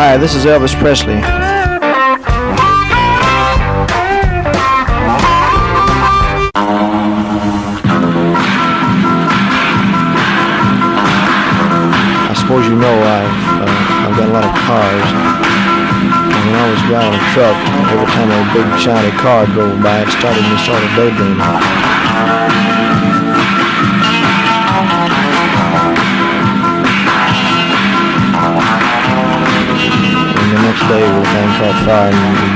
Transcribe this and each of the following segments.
Hi, this is Elvis Presley. I suppose you know I've, uh, I've got a lot of cars. And when I was driving a truck, every time a big shiny car drove by, it started me sort of daydreaming.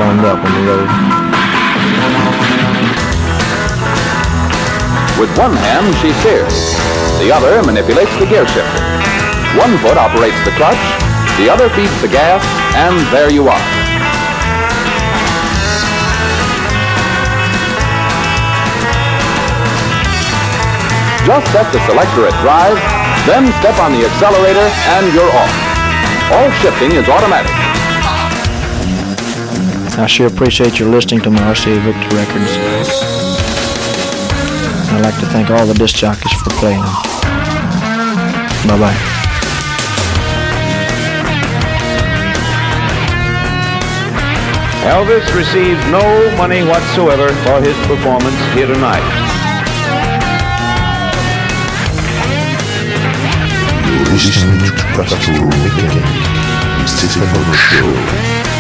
And up on the road. With one hand, she steers. The other manipulates the gear shifter. One foot operates the clutch, the other feeds the gas, and there you are. Just set the selector at drive, then step on the accelerator and you're off. All shifting is automatic. I sure appreciate your listening to my RCA Victor records. I'd like to thank all the disc jockeys for playing them. Bye bye. Elvis received no money whatsoever for his performance here tonight. listening to Pastoral Mechanic, Stéphane Show.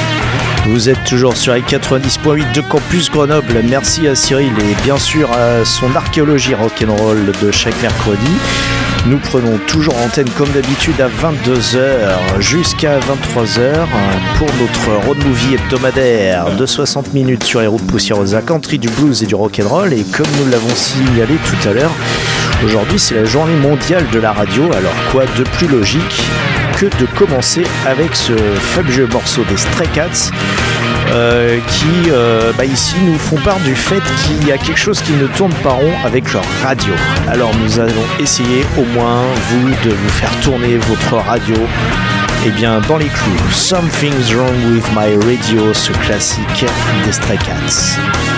Vous êtes toujours sur les 90.8 de Campus Grenoble. Merci à Cyril et bien sûr à son archéologie rock'n'roll de chaque mercredi. Nous prenons toujours antenne comme d'habitude à 22h jusqu'à 23h pour notre road movie hebdomadaire de 60 minutes sur les routes poussiéreuses à country, du blues et du rock'n'roll. Et comme nous l'avons signalé tout à l'heure, aujourd'hui c'est la journée mondiale de la radio. Alors quoi de plus logique de commencer avec ce fabuleux morceau des Stray Cats euh, qui euh, bah, ici nous font part du fait qu'il y a quelque chose qui ne tourne pas rond avec leur radio. Alors nous allons essayer au moins vous de vous faire tourner votre radio et bien dans les clous. Something's wrong with my radio, ce classique des Stray Cats.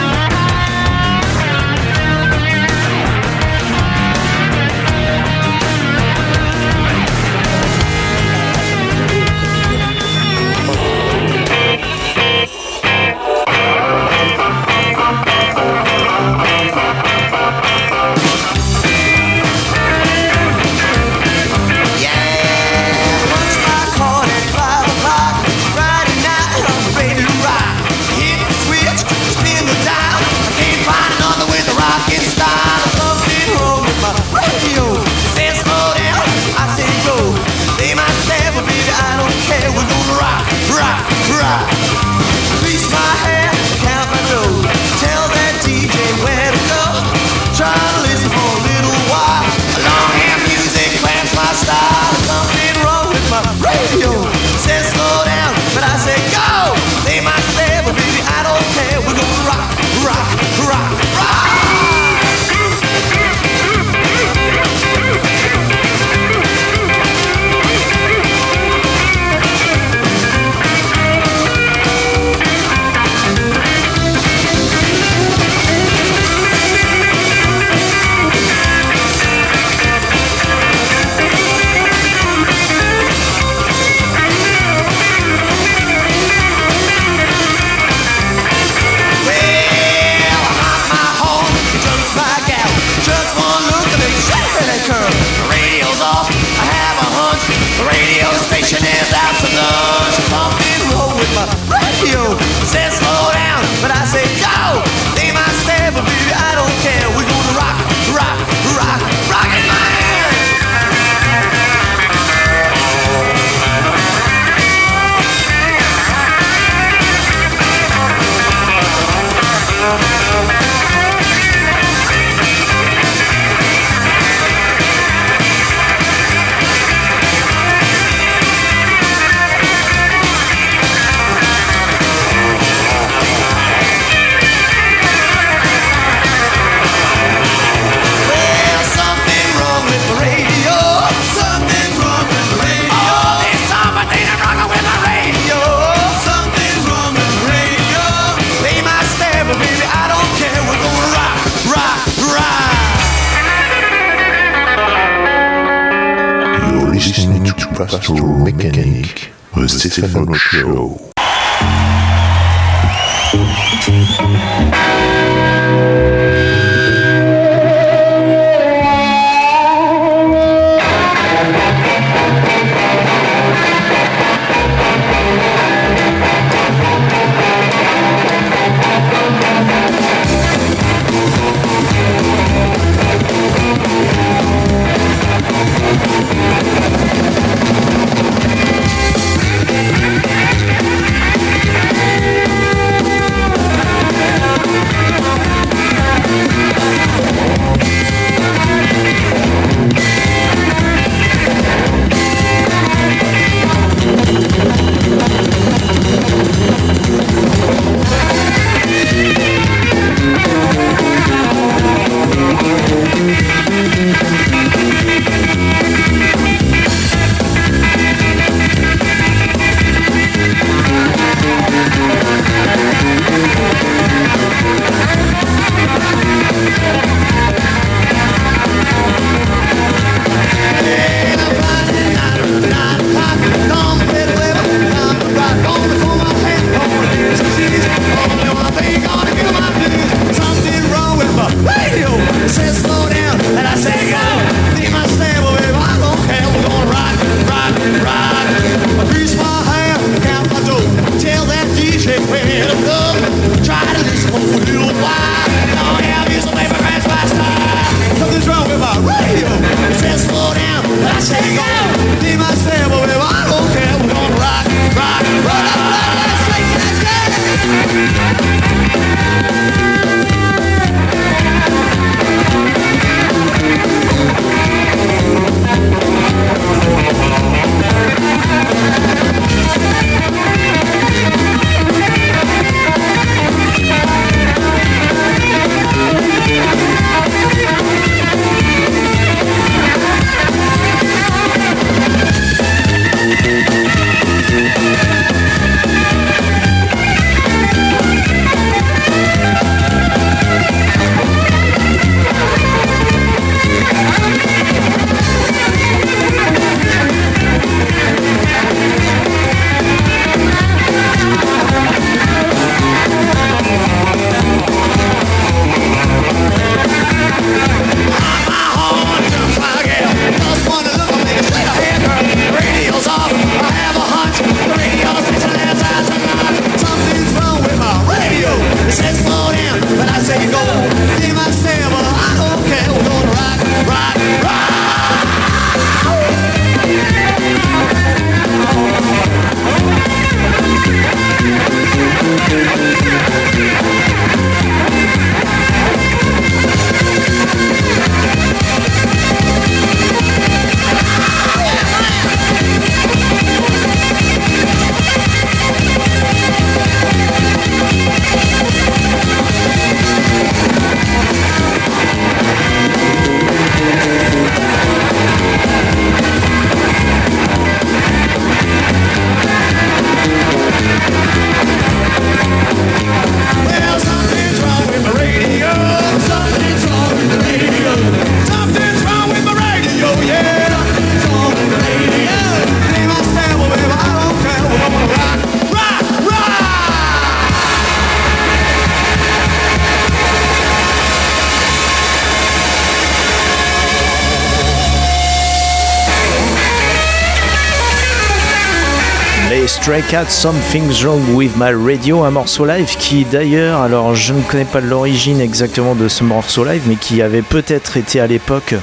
Stray Cat, Something's Wrong with My Radio, un morceau live qui d'ailleurs, alors je ne connais pas l'origine exactement de ce morceau live, mais qui avait peut-être été à l'époque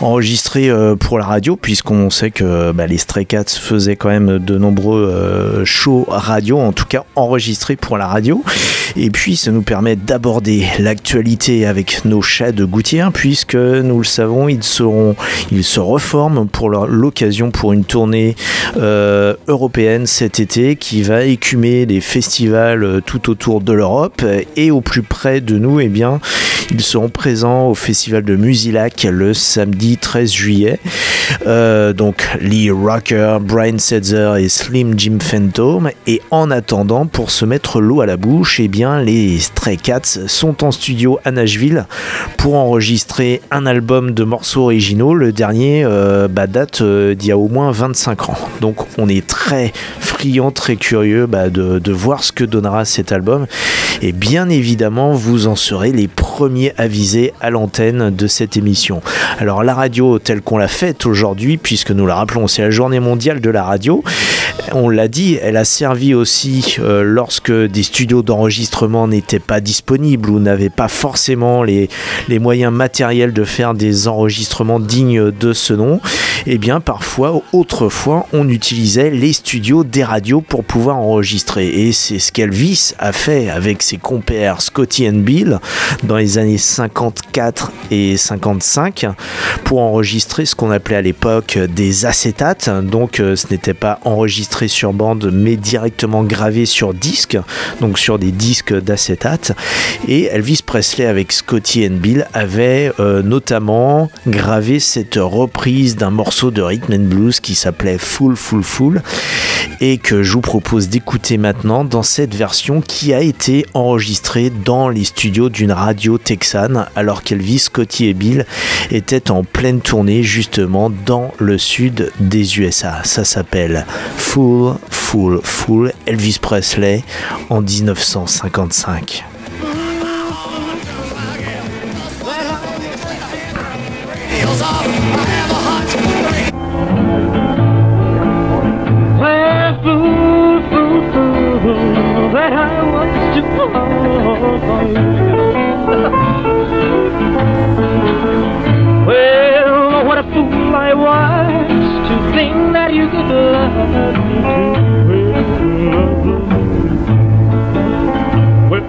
enregistré euh, pour la radio, puisqu'on sait que bah, les Stray Cats faisaient quand même de nombreux euh, shows radio, en tout cas enregistrés pour la radio. Et puis ça nous permet d'aborder l'actualité avec nos chats de gouttière, puisque nous le savons, ils seront, ils se reforment pour l'occasion pour une tournée euh, européenne qui va écumer des festivals euh, tout autour de l'Europe et au plus près de nous, eh bien, ils seront présents au festival de Musilac le samedi 13 juillet. Euh, donc Lee Rocker, Brian Setzer et Slim Jim Phantom. Et en attendant, pour se mettre l'eau à la bouche, eh bien, les Stray Cats sont en studio à Nashville pour enregistrer un album de morceaux originaux. Le dernier euh, bah, date d'il y a au moins 25 ans. Donc on est très très curieux bah, de, voir ce que donnera cet album. Et bien évidemment, vous en serez les premiers avisés à l'antenne de cette émission. Alors la radio telle qu'on l'a faite aujourd'hui, puisque nous la rappelons, c'est la journée mondiale de la radio. On l'a dit, elle a servi aussi euh, lorsque des studios d'enregistrement n'étaient pas disponibles ou n'avaient pas forcément les, moyens matériels de faire des enregistrements dignes de ce nom. Et eh bien parfois, autrefois, on utilisait les studios des radios pour pouvoir enregistrer. Et c'est ce qu'Elvis a fait avec ses compères Scotty and Bill dans les années 54 et 55 pour enregistrer ce qu'on appelait à l'époque des acétates. Donc euh, ce n'était pas enregistré sur bande mais directement gravé sur disque, donc sur des disques d'acétate. Et Elvis Presley avec Scotty and Bill avait euh, notamment gravé cette reprise d'un morceau de rhythm and blues qui s'appelait Full Full Full et que je vous propose d'écouter maintenant dans cette version qui a été enregistrée dans les studios d'une radio texane alors qu'Elvis, Scotty et Bill étaient en pleine tournée justement dans le sud des USA. Ça s'appelle Full Full Full Elvis Presley en 1955.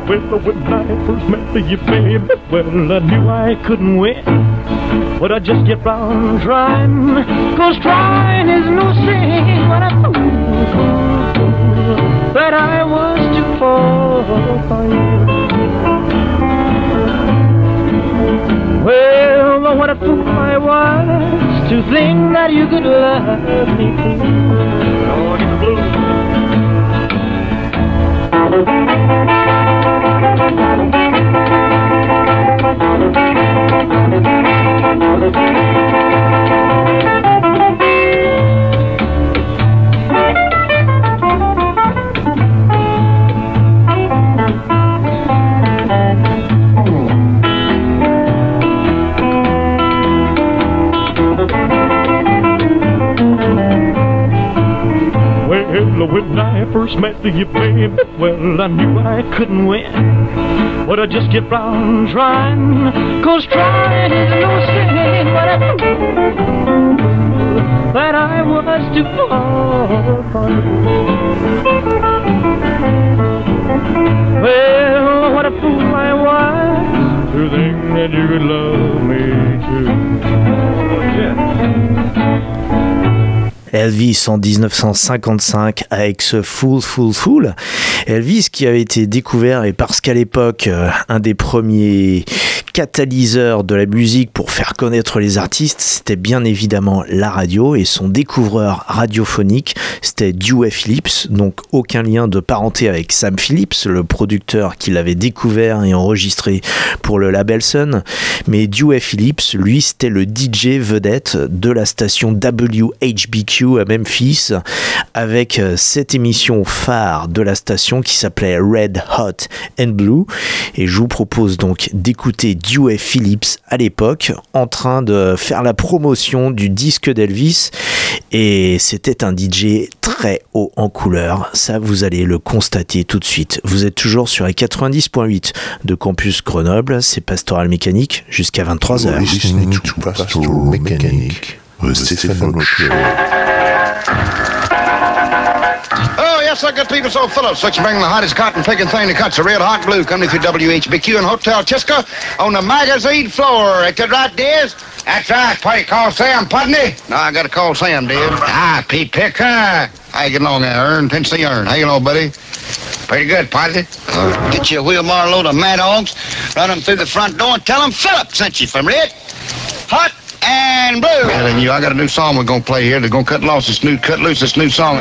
Well, when I first met you, baby, well, I knew I couldn't win. But I just kept on trying, cause trying is no sin. When I fool that I was to fall for you. Well, what a fool I was to think that you could love me too. Oh, get the blues. Thank you. When I first met you, baby, well, I knew I couldn't win. But I just kept on trying, cause trying is no sin. But I that I was too far from Well, what a fool I was to think that you could love me too. Oh, yeah. Elvis en 1955 avec ce Full Full Full. Elvis qui avait été découvert et parce qu'à l'époque euh, un des premiers catalyseur de la musique pour faire connaître les artistes, c'était bien évidemment la radio et son découvreur radiophonique, c'était Dewey Phillips, donc aucun lien de parenté avec Sam Phillips, le producteur qui l'avait découvert et enregistré pour le label Sun, mais Dewey Phillips, lui, c'était le DJ vedette de la station WHBQ à Memphis avec euh, cette émission phare de la station qui s'appelait Red Hot and Blue. Et je vous propose donc d'écouter Dewey Phillips à l'époque en train de faire la promotion du disque d'Elvis et c'était un DJ très haut en couleur. Ça, vous allez le constater tout de suite. Vous êtes toujours sur les 90.8 de Campus Grenoble. C'est Pastoral Mécanique jusqu'à 23h. Yes, sir, good people. So Phillips, let's bring the hottest cotton picking thing that cuts a real hot blue coming through WHBQ and Hotel Chisco on the magazine floor. Is that right, Diz? That's right. You call Sam Putney? No, I got to call Sam, Diz. Ah, Pete Pick. How you getting along there, Ern? Tennessee Ern. How you on, buddy? Pretty good, Putney. Uh, get you a wheelbar load of mad hogs, run them through the front door, and tell them Philip sent you from Red. Hot and blue. You, I got a new song we're gonna play here. They're gonna cut loose this new, cut loose this new song.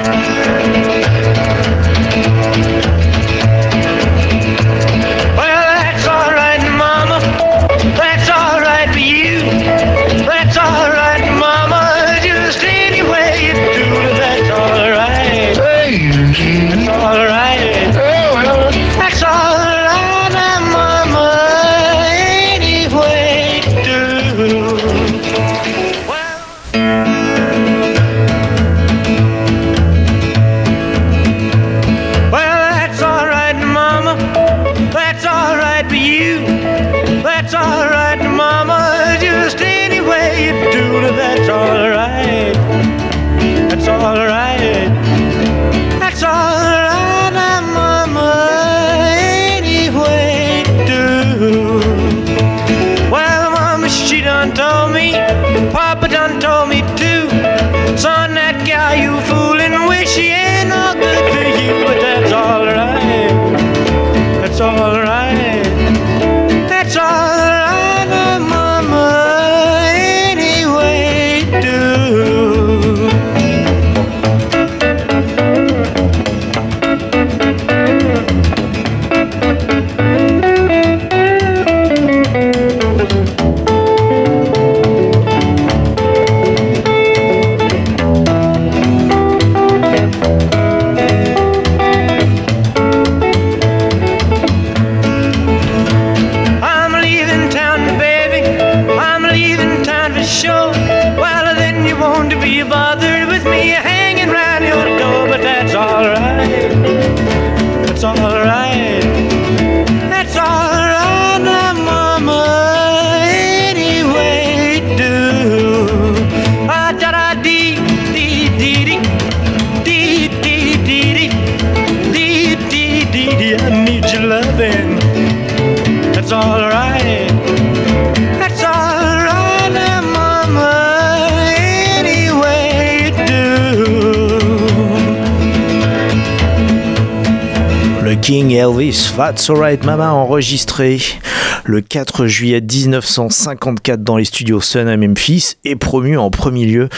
King Elvis, That's Alright Mama, enregistré le 4 juillet 1954 dans les studios Sun à Memphis et promu en premier lieu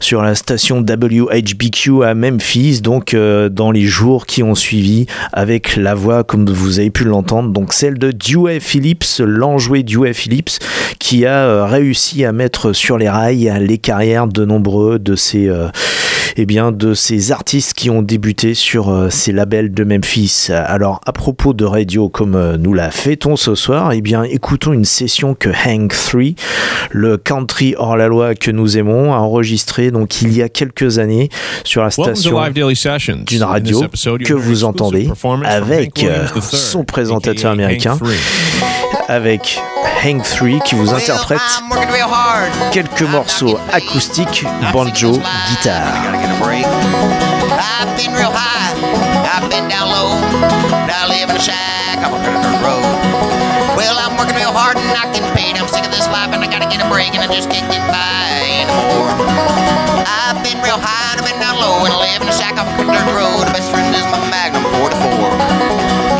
sur la station WHBQ à Memphis, donc euh, dans les jours qui ont suivi avec la voix, comme vous avez pu l'entendre, donc celle de Dewey Phillips, l'enjoué Dewey Phillips, qui a euh, réussi à mettre sur les rails les carrières de nombreux de ces euh, eh artistes qui ont débuté sur ces labels de Memphis. Alors, à propos de radio, comme nous la fêtons ce soir, eh bien, écoutons une session que Hank 3, le country hors la loi que nous aimons, a enregistré donc il y a quelques années sur la station d'une radio que vous entendez avec euh, son présentateur américain, avec Hank 3 qui vous interprète quelques morceaux acoustiques, banjo, guitare. I've been real high, I've been down low. I live in a shack I just can't get by anymore. I've been real high and I've been down low and I live in a shack a dirt road. The best friend is my Magnum 44.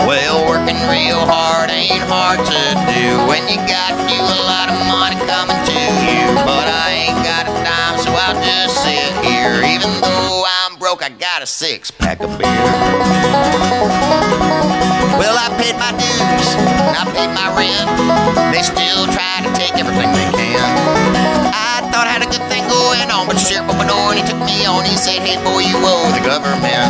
Well, working real hard ain't hard to do when you got you a lot of money coming to you. But I ain't got a dime, so I'll just sit here. Even though I'm broke, I got a six pack of beer. Well, I paid my dues, and I paid my rent. They still try to take everything they can. I had a good thing going on, but sheriff opened door and he took me on. He said, Hey, boy, you owe the government.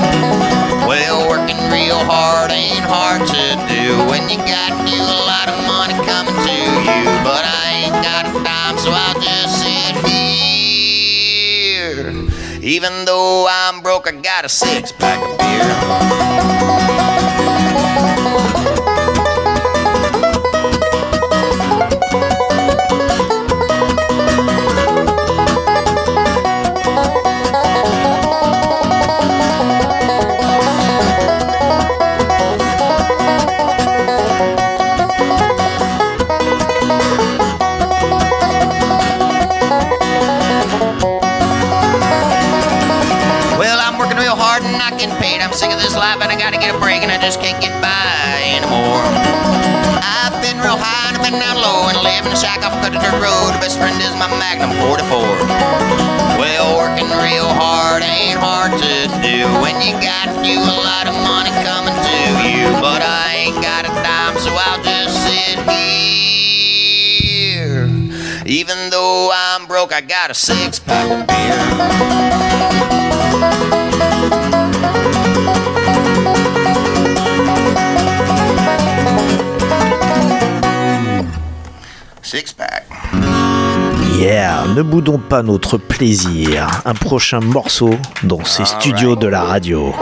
Well, working real hard ain't hard to do when you got you a lot of money coming to you. But I ain't got a dime, so I'll just sit here. Even though I'm broke, I got a six pack of beer. I'm sick of this life and I gotta get a break and I just can't get by anymore. I've been real high and I've been down low and live in a shack off a cut dirt road. The best friend is my Magnum 44. Well, working real hard ain't hard to do when you got you a lot of money coming to you. But I ain't got a dime, so I'll just sit here. Even though I'm broke, I got a six pack of beer. Six pack. Yeah, ne boudons pas notre plaisir. Un prochain morceau dans ces studios de la radio.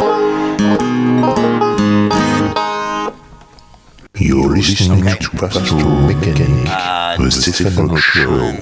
You're listening to Pastor Mechanic, the Stephen Show.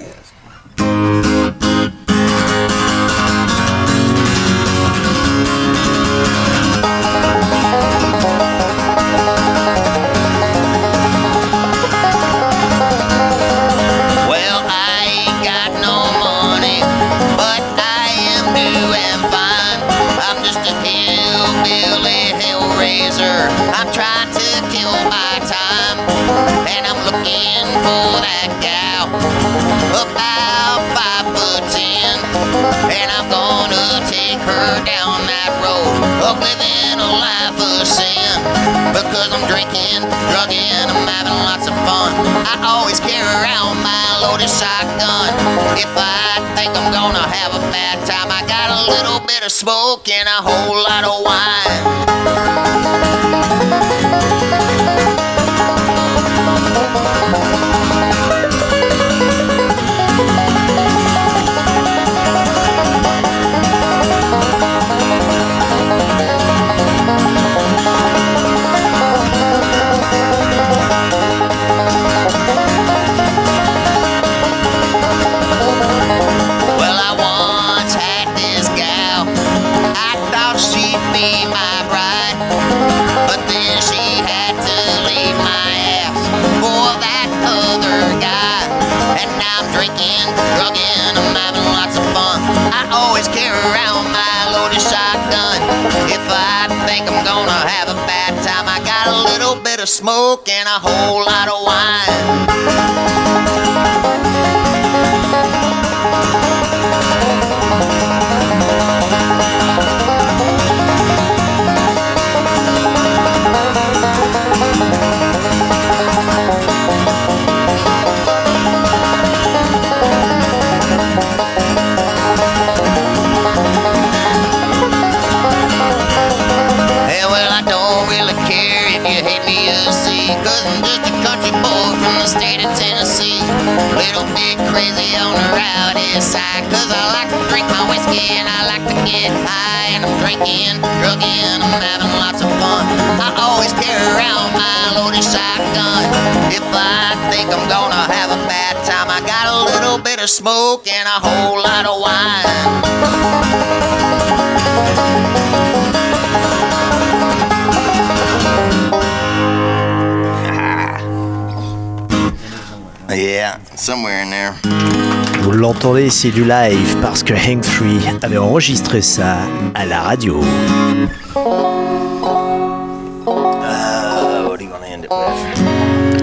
Vous l'entendez, c'est du live parce que Hank Free avait enregistré ça à la radio. With?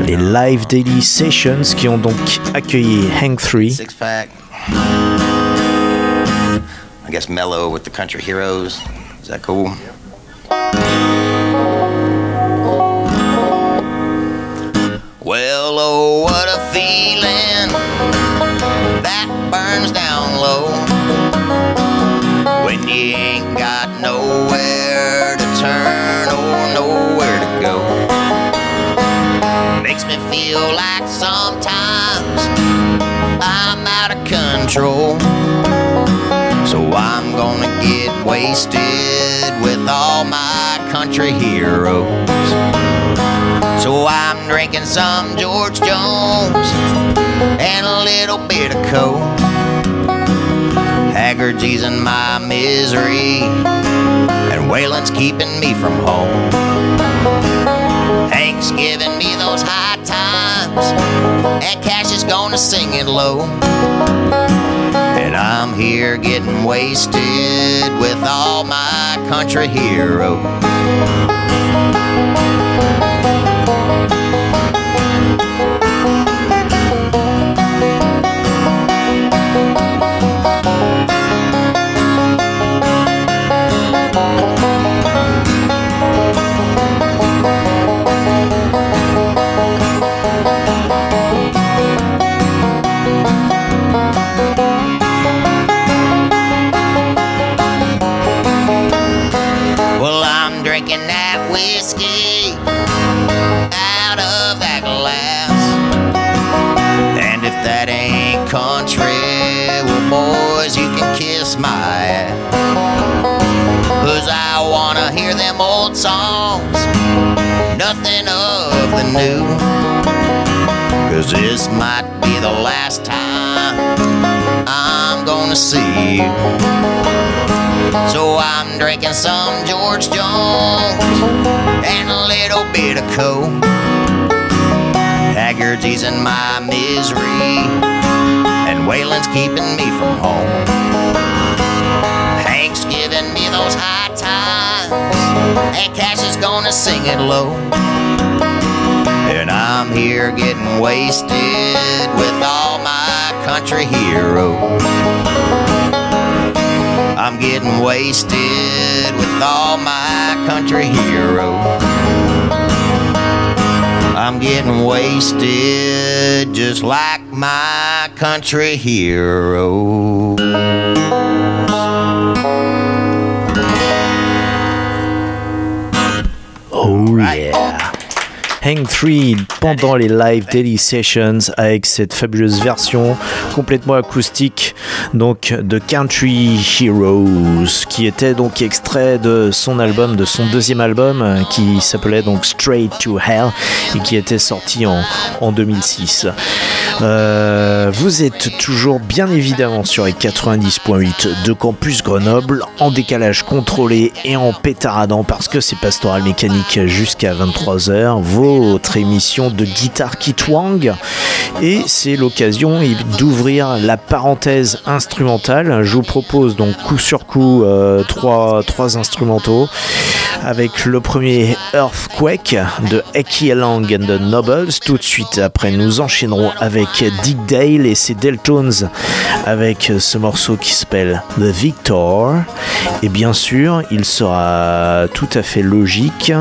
Les Live Daily Sessions qui ont donc accueilli Hank Free. Six pack. I guess mellow with the country heroes. Is that cool? Control. So I'm gonna get wasted with all my country heroes. So I'm drinking some George Jones and a little bit of Coke. Haggard's easing my misery, and Waylon's keeping me from home. Hank's giving me those high times, and Cash is gonna sing it low. And I'm here getting wasted with all my country heroes. Old songs, nothing of the new. Cause this might be the last time I'm gonna see you. So I'm drinking some George Jones and a little bit of Coke. Haggard's easing my misery, and Waylon's keeping me from home. Hank's giving me those high and Cash is gonna sing it low. And I'm here getting wasted with all my country heroes. I'm getting wasted with all my country heroes. I'm getting wasted just like my country heroes. right. Yeah. Hang 3 pendant les live daily sessions avec cette fabuleuse version complètement acoustique donc de Country Heroes qui était donc extrait de son album de son deuxième album euh, qui s'appelait donc Straight to Hell et qui était sorti en, en 2006 Euh, vous êtes toujours bien évidemment sur les 90.8 de Campus Grenoble en décalage contrôlé et en pétaradant parce que c'est pastoral mécanique jusqu'à 23h vos autre émission de Guitare qui twang. Et c'est l'occasion d'ouvrir la parenthèse instrumentale. Je vous propose donc coup sur coup euh, trois, trois instrumentaux avec le premier Earthquake de Eki Lang and the Nobles. Tout de suite après, nous enchaînerons avec Dick Dale et ses Deltones avec ce morceau qui s'appelle The Victor. Et bien sûr, il sera tout à fait logique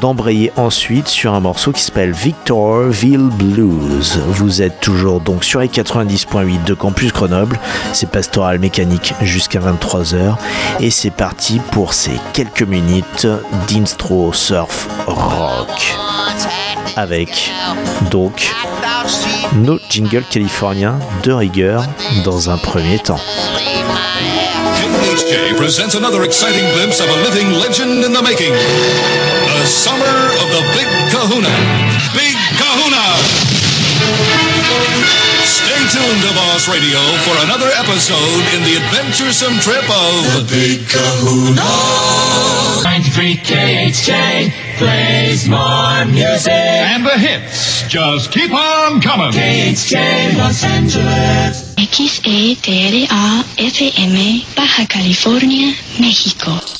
d'embrayer ensuite sur un morceau qui s'appelle Victorville Blues. Vous êtes toujours donc sur les 90.8 de Campus Grenoble. C'est Pastoral Mécanique jusqu'à 23h. Et c'est parti pour ces quelques minutes d'instro surf rock. Avec donc nos jingles californiens de rigueur dans un premier temps. Kahuna. Big Kahuna! Stay tuned to Boss Radio for another episode in the adventuresome trip of the Big Kahuna. 93 KHJ plays more music. And the hits just keep on coming. KHJ Los Angeles. XETRA FM Baja California, México.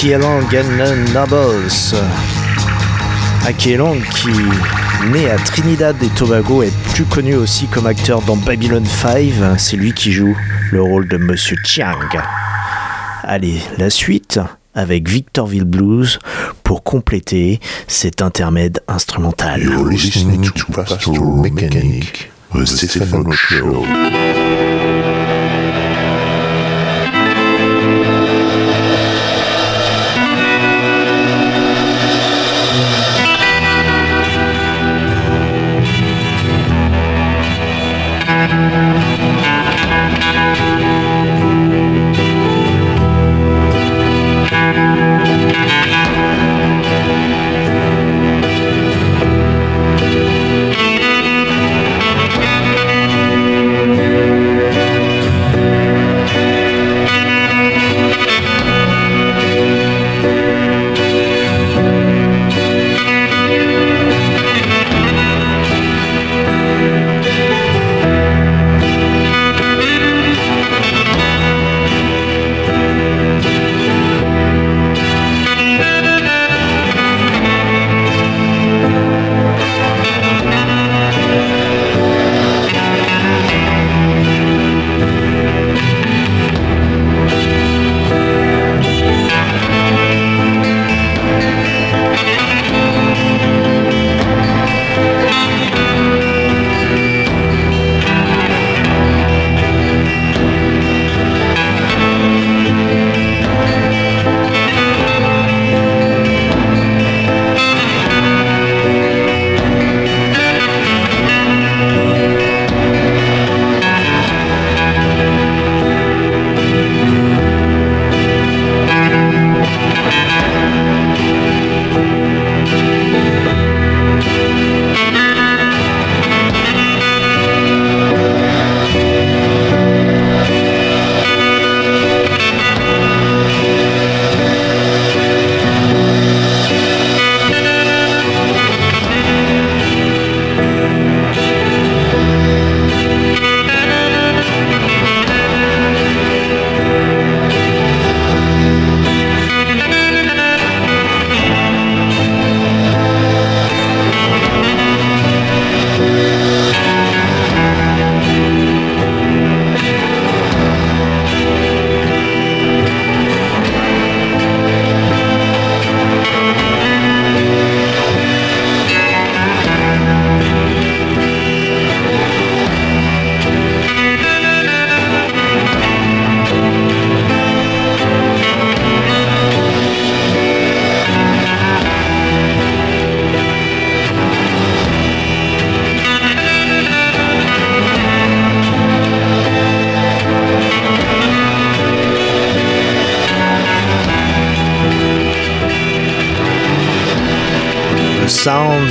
Akeelang and Nobles. Akeelang qui, né à Trinidad et Tobago, est plus connu aussi comme acteur dans Babylon 5. C'est lui qui joue le rôle de Monsieur Chiang. Allez, la suite avec Victorville Blues pour compléter cet intermède instrumental. The.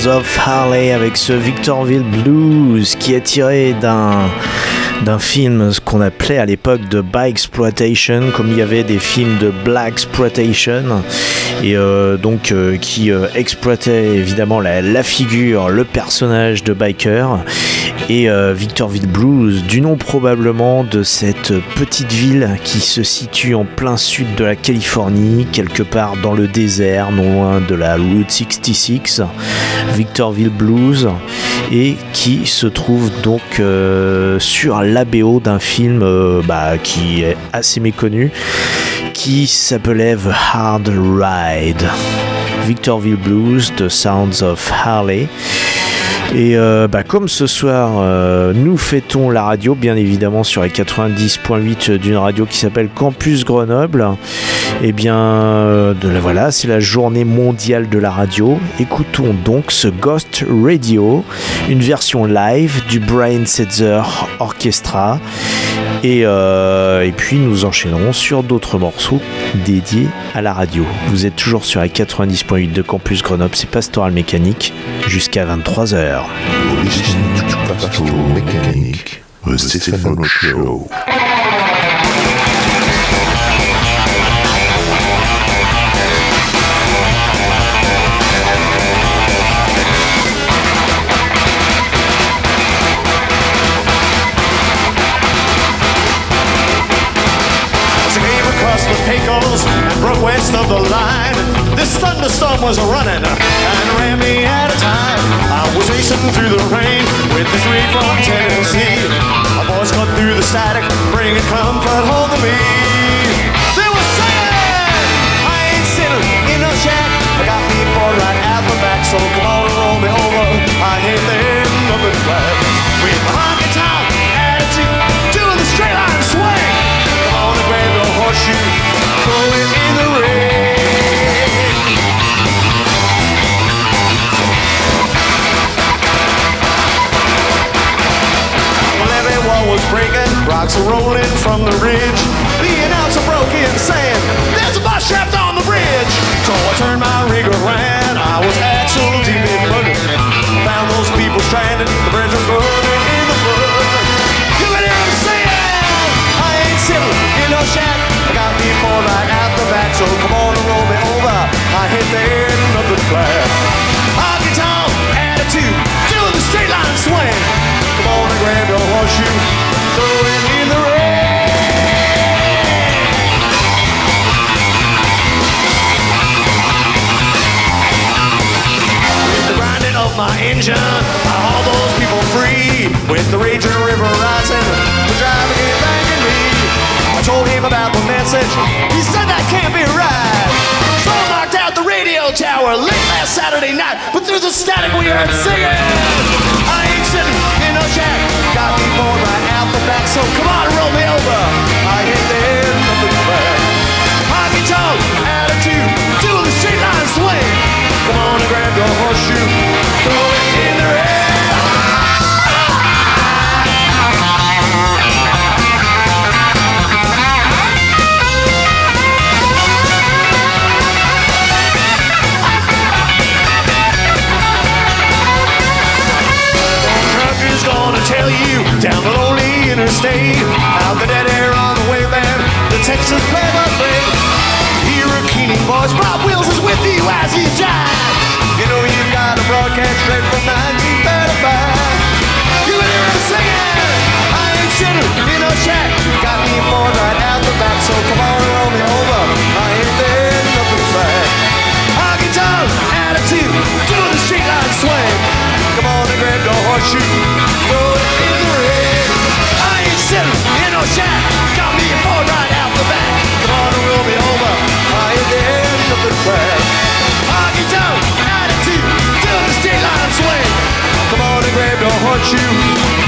Of Harley avec ce Victorville Blues qui est tiré d'un d'un film qu'on appelait à l'époque de Bike Exploitation, comme il y avait des films de Black Exploitation, et euh, donc euh, qui euh, exploitait évidemment la, figure, le personnage de biker, et Victorville Blues, du nom probablement de cette petite ville qui se situe en plein sud de la Californie, quelque part dans le désert, non loin de la Route 66, Victorville Blues, et qui se trouve donc sur l'ABO d'un film euh, bah, qui est assez méconnu, qui s'appelait The Hard Ride. Victorville Blues, The Sounds of Harley. Et euh, bah, comme ce soir, euh, nous fêtons la radio, bien évidemment, sur les 90.8 d'une radio qui s'appelle Campus Grenoble. Et bien, euh, de la, voilà, c'est la journée mondiale de la radio. Écoutons donc ce Ghost Radio, une version live du Brian Setzer Orchestra. Euh, et, puis nous enchaînerons sur d'autres morceaux dédiés à la radio. Vous êtes toujours sur la 90.8 de Campus Grenoble, c'est Pastoral Mécanique, jusqu'à 23h. And broke west of the line. This thunderstorm was running and ran me out of time. I was racing through the rain with this reed from Tennessee. My boys cut through the static, bringing comfort home to me. Rolling from the ridge. The announcer broke in saying, There's a bus trapped on the bridge. So I turned my rig around, I was axle deep in mud. Found those people stranded, the bridge was burning in the flood. You can hear them saying, I ain't sitting in no shack. I got me more right out the back, so come on and roll me over. I hit there, nothing flat. Honky of engine, I haul those people free. With the raging river rising, the driver came banging me. I told him about the message. He said that can't be right. So I knocked out the radio tower late last Saturday night. But through the static we heard singing. I ain't sitting in no shack. Got me bored right out the back. So come on, roll me over. I ain't there, nothing back. Honky tonk attitude, doing the straight line swing. Come on stay out the dead air on the way waveland. The Texas play-by-play. Here a keening boys, Rob Wills is with you as he jives. Shack. Got me bored right out the back. Come on and roll me over. I ain't there, nothing flat. Honky tonk attitude, doing the street line swing. Come on and grab your horseshoe,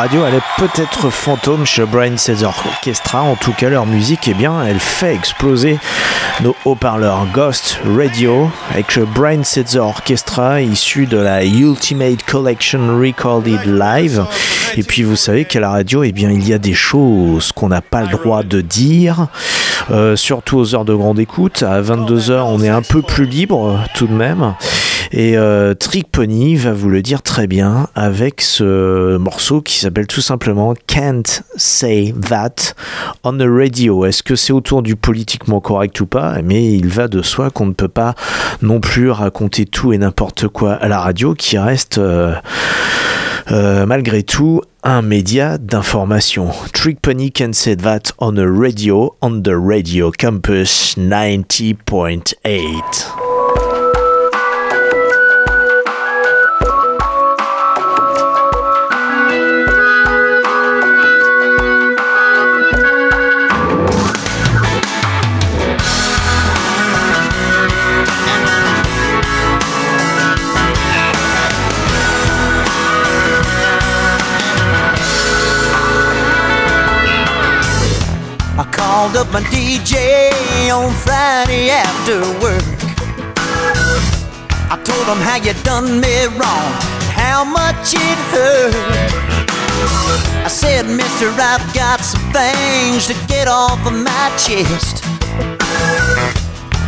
radio, elle est peut-être fantôme chez Brian Setzer Orchestra. En tout cas, leur musique, eh bien, elle fait exploser nos haut-parleurs Ghost Radio avec le Brian Setzer Orchestra issu de la Ultimate Collection Recorded Live. Et puis, vous savez qu'à la radio, eh bien, il y a des choses qu'on n'a pas le droit de dire, euh, surtout aux heures de grande écoute. À 22h, on est un peu plus libre tout de même. Et euh, Trick Pony va vous le dire très bien avec ce morceau qui s'appelle tout simplement Can't Say That on the Radio. Est-ce que c'est autour du politiquement correct ou pas? Mais il va de soi qu'on ne peut pas non plus raconter tout et n'importe quoi à la radio qui reste euh, euh, malgré tout un média d'information. Trick Pony can say that on a radio, on the radio campus 90.8. called up my DJ on Friday after work. I told him how you done me wrong, how much it hurt. I said, Mister, I've got some things to get off of my chest.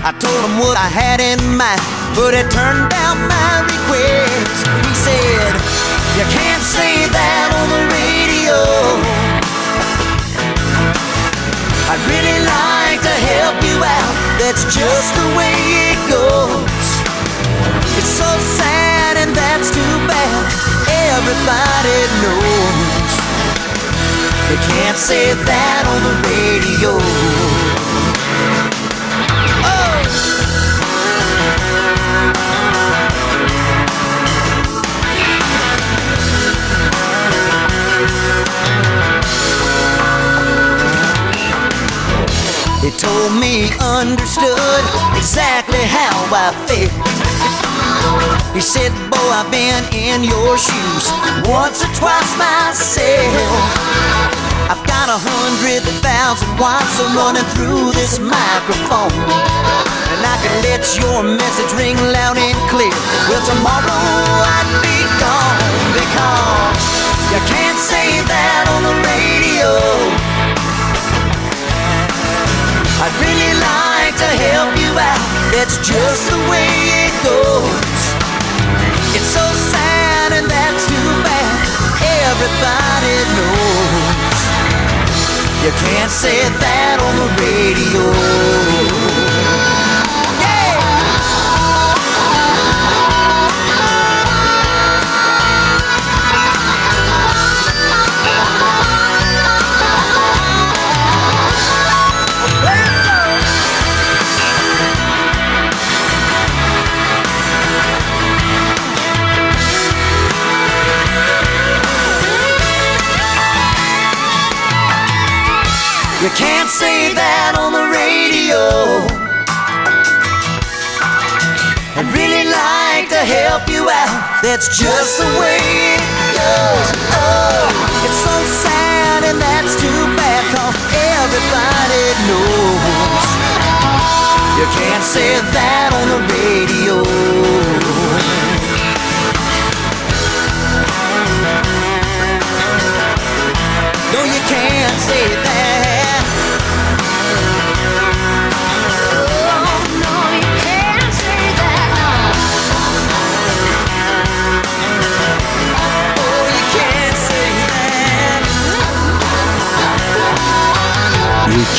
I told him what I had in mind, but he turned down my request. He said, You can't say that on the radio. I'd really like to help you out. That's just the way it goes. It's so sad and that's too bad. Everybody knows. They can't say that on the radio. He told me understood exactly how I felt. He said, Boy, I've been in your shoes once or twice myself. I've got a hundred thousand watts running through this microphone. And I can let your message ring loud and clear. Well, tomorrow I'd be gone because you can't say that on the radio. I'd really like to help you out. That's just the way it goes. It's so sad and that's too bad. Everybody knows. You can't say that on the radio. Say that on the radio. I'd really like to help you out. That's just the way it goes. Oh, it's so sad and that's too bad cause everybody knows. You can't say that on the radio. No, you can't say that.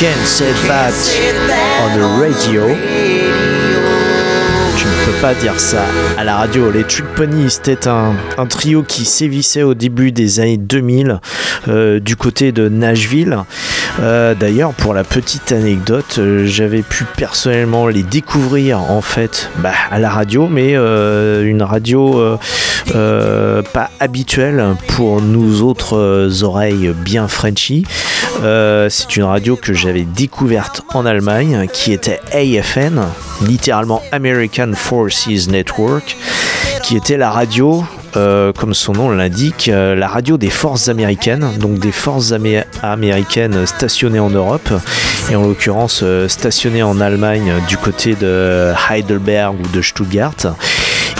That. You can say that on radio. Tu ne peux pas dire ça à la radio. Les Trick Pony, c'était un, un trio qui sévissait au début des années 2000 euh, du côté de Nashville. Euh, D'ailleurs, pour la petite anecdote, euh, j'avais pu personnellement les découvrir en fait bah, à la radio, mais euh, une radio pas habituelle pour nous autres oreilles bien Frenchy. C'est une radio que j'avais découverte en Allemagne, qui était AFN, littéralement American Forces Network, qui était la radio euh, comme son nom l'indique, euh, la radio des forces américaines, donc des forces amé- américaines stationnées en Europe, et en l'occurrence euh, stationnées en Allemagne du côté de Heidelberg ou de Stuttgart.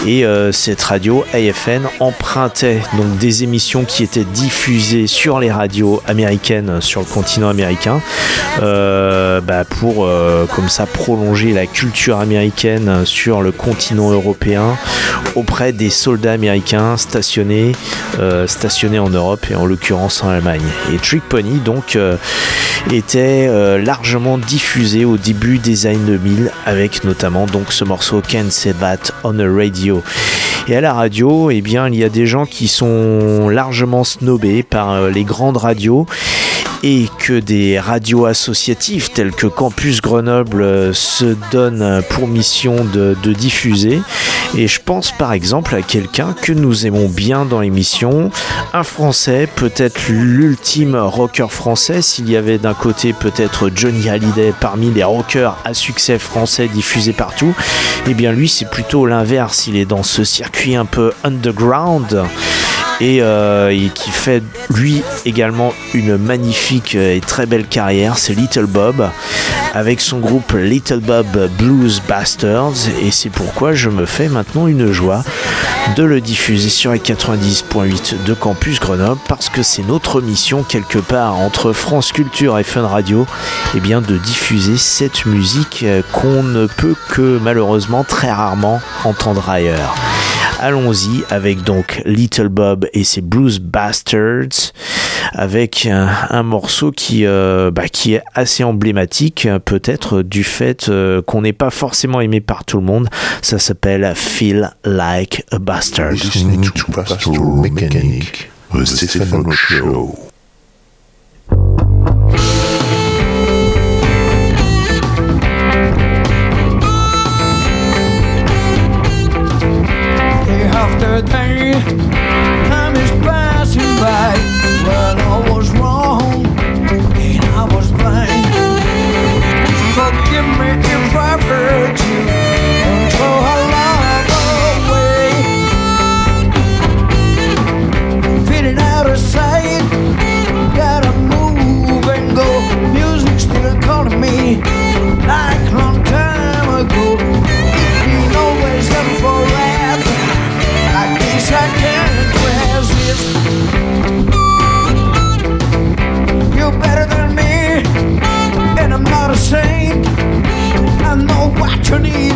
Et euh, cette radio AFN empruntait donc des émissions qui étaient diffusées sur les radios américaines sur le continent américain euh, bah, pour euh, comme ça prolonger la culture américaine sur le continent européen auprès des soldats américains stationnés, en Europe et en l'occurrence en Allemagne. Et Trick Pony donc était largement diffusé au début des années 2000 avec notamment donc ce morceau Can't Say That on a Radio. Et à la radio, eh il y a des gens qui sont largement snobés par euh, les grandes radios et que des radios associatives telles que Campus Grenoble euh, se donnent pour mission de diffuser. Et je pense par exemple à quelqu'un que nous aimons bien dans l'émission, un Français, peut-être l'ultime rocker français, s'il y avait d'un côté peut-être Johnny Hallyday parmi les rockers à succès français diffusés partout, et bien lui c'est plutôt l'inverse, il est dans ce circuit un peu underground et, euh, et qui fait lui également une magnifique et très belle carrière, c'est Little Bob avec son groupe Little Bob Blues Bastards et c'est pourquoi je me fais maintenant une joie de le diffuser sur les 90.8 de Campus Grenoble parce que c'est notre mission quelque part entre France Culture et Fun Radio et bien de diffuser cette musique euh, qu'on ne peut que malheureusement très rarement entendre ailleurs. Allons-y avec donc Little Bob et ses Blues Bastards avec un, morceau qui, euh, bah, qui est assez emblématique euh, peut-être du fait euh, qu'on n'est pas forcément aimé par tout le monde. Ça s'appelle Feel Like a Bastard. Trinity.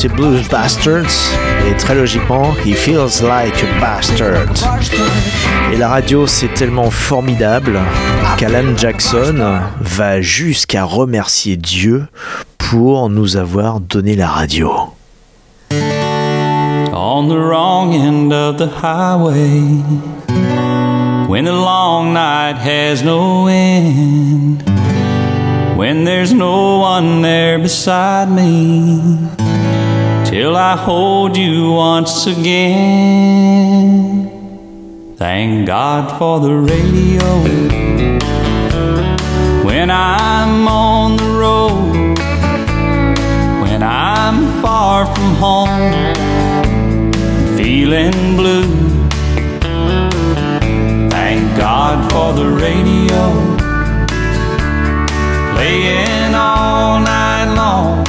Ses Blues Bastards. Et très logiquement, He Feels Like a Bastard. Et la radio, c'est tellement formidable qu'Alan Jackson va jusqu'à remercier Dieu pour nous avoir donné la radio. On the wrong end of the highway, when the long night has no end, when there's no one there beside me, till I hold you once again. Thank God for the radio. When I'm on the road, when I'm far from home, feeling blue. Thank God for the radio, playing all night long,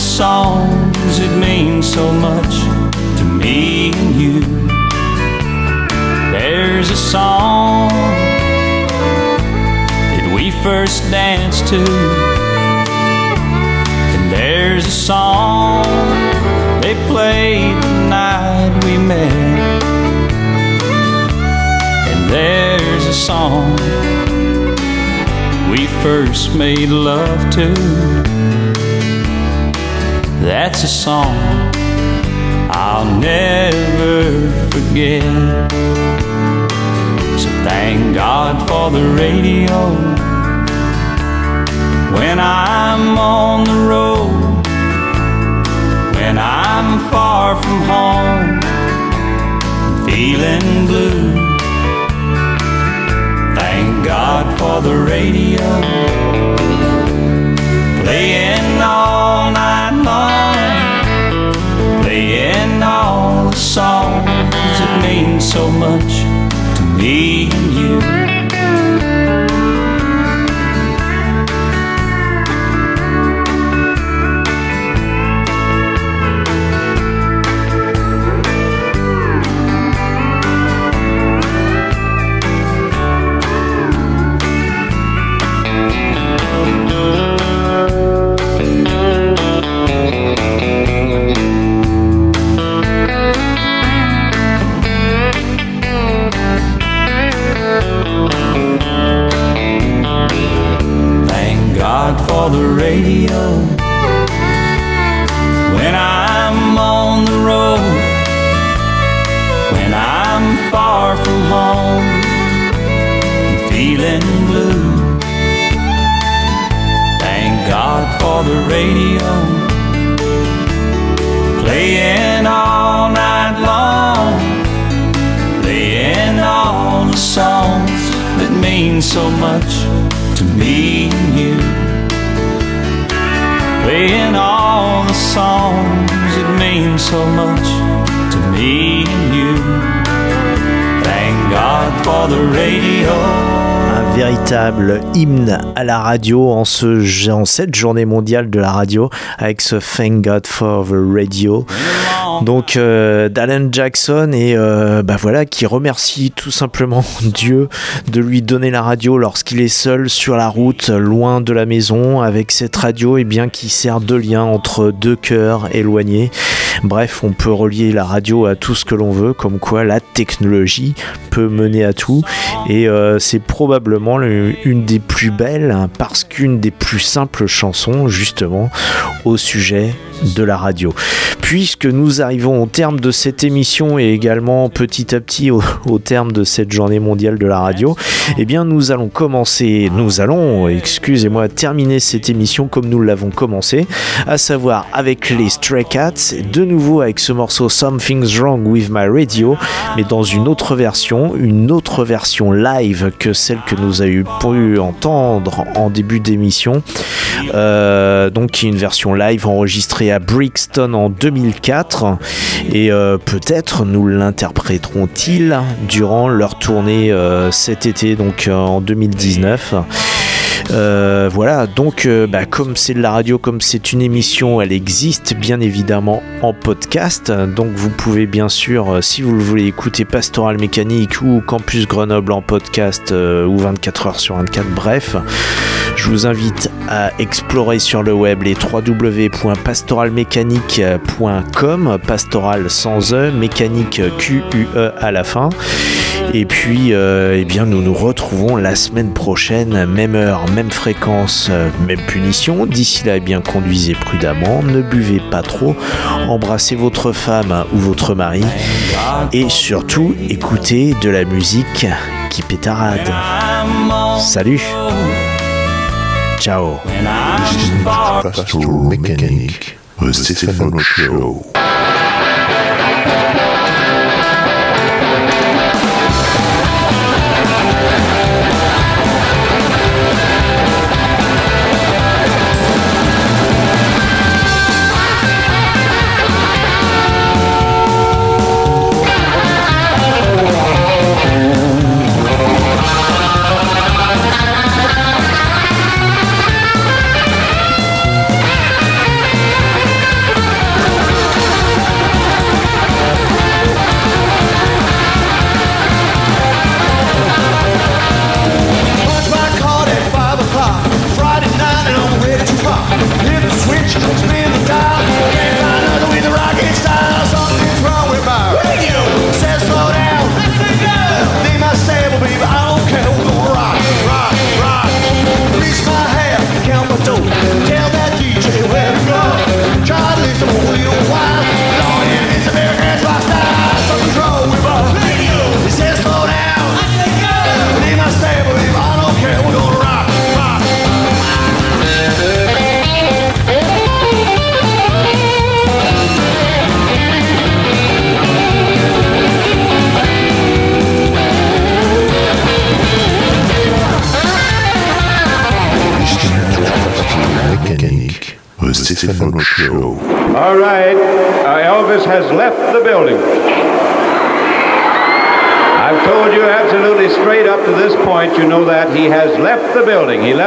songs that means so much to me and you. There's a song that we first danced to, and there's a song they played the night we met. And there's a song we first made love to. That's a song I'll never forget. So thank God for the radio. When I'm on the road, when I'm far from home, feeling blue. Thank God for the radio, so much to me and you. Radio. When I'm on the road, when I'm far from home, feeling blue. Thank God for the radio. Playing all night long, playing all the songs that mean so much Playing véritable hymne à la radio en cette journée mondiale de la radio avec ce Thank God for the Radio. Donc euh, Jackson et euh, bah voilà qui remercie tout simplement Dieu de lui donner la radio lorsqu'il est seul sur la route loin de la maison avec cette radio et bien qui sert de lien entre deux cœurs éloignés. Bref, on peut relier la radio à tout ce que l'on veut, comme quoi la technologie peut mener à tout. Et euh, c'est probablement le- une des plus belles, hein, parce qu'une des plus simples chansons, justement, au sujet de la radio. Puisque nous arrivons au terme de cette émission et également petit à petit au, terme de cette journée mondiale de la radio, eh bien nous allons commencer, nous allons, excusez-moi, terminer cette émission comme nous l'avons commencé, à savoir avec les Stray Cats, nouveau avec ce morceau Something's Wrong with My Radio, mais dans une autre version, une autre version live que celle que nous avons pu entendre en début d'émission. Euh, donc une version live enregistrée à Brixton en 2004 et euh, peut-être nous l'interpréteront-ils durant leur tournée euh, cet été donc en 2019 euh, voilà, donc euh, bah, comme c'est de la radio, comme c'est une émission, elle existe bien évidemment en podcast. Donc vous pouvez bien sûr, euh, si vous le voulez, écouter Pastoral Mécanique ou Campus Grenoble en podcast ou 24 heures sur 24, bref. Je vous invite à explorer sur le web les www.pastoralmécanique.com, pastoral sans E, mécanique Q-U-E à la fin. Et puis, euh, eh bien, nous nous retrouvons la semaine prochaine, même heure, même fréquence, euh, même punition. D'ici là, eh bien, conduisez prudemment, ne buvez pas trop, embrassez votre femme ou votre mari, et surtout, écoutez de la musique qui pétarade. Salut Ciao Pastoral Mécanique, the Stephen Show.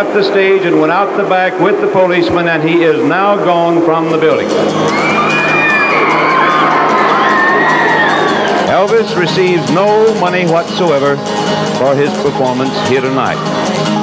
Left the stage and went out the back with the policeman, and he is now gone from the building. Elvis receives no money whatsoever for his performance here tonight.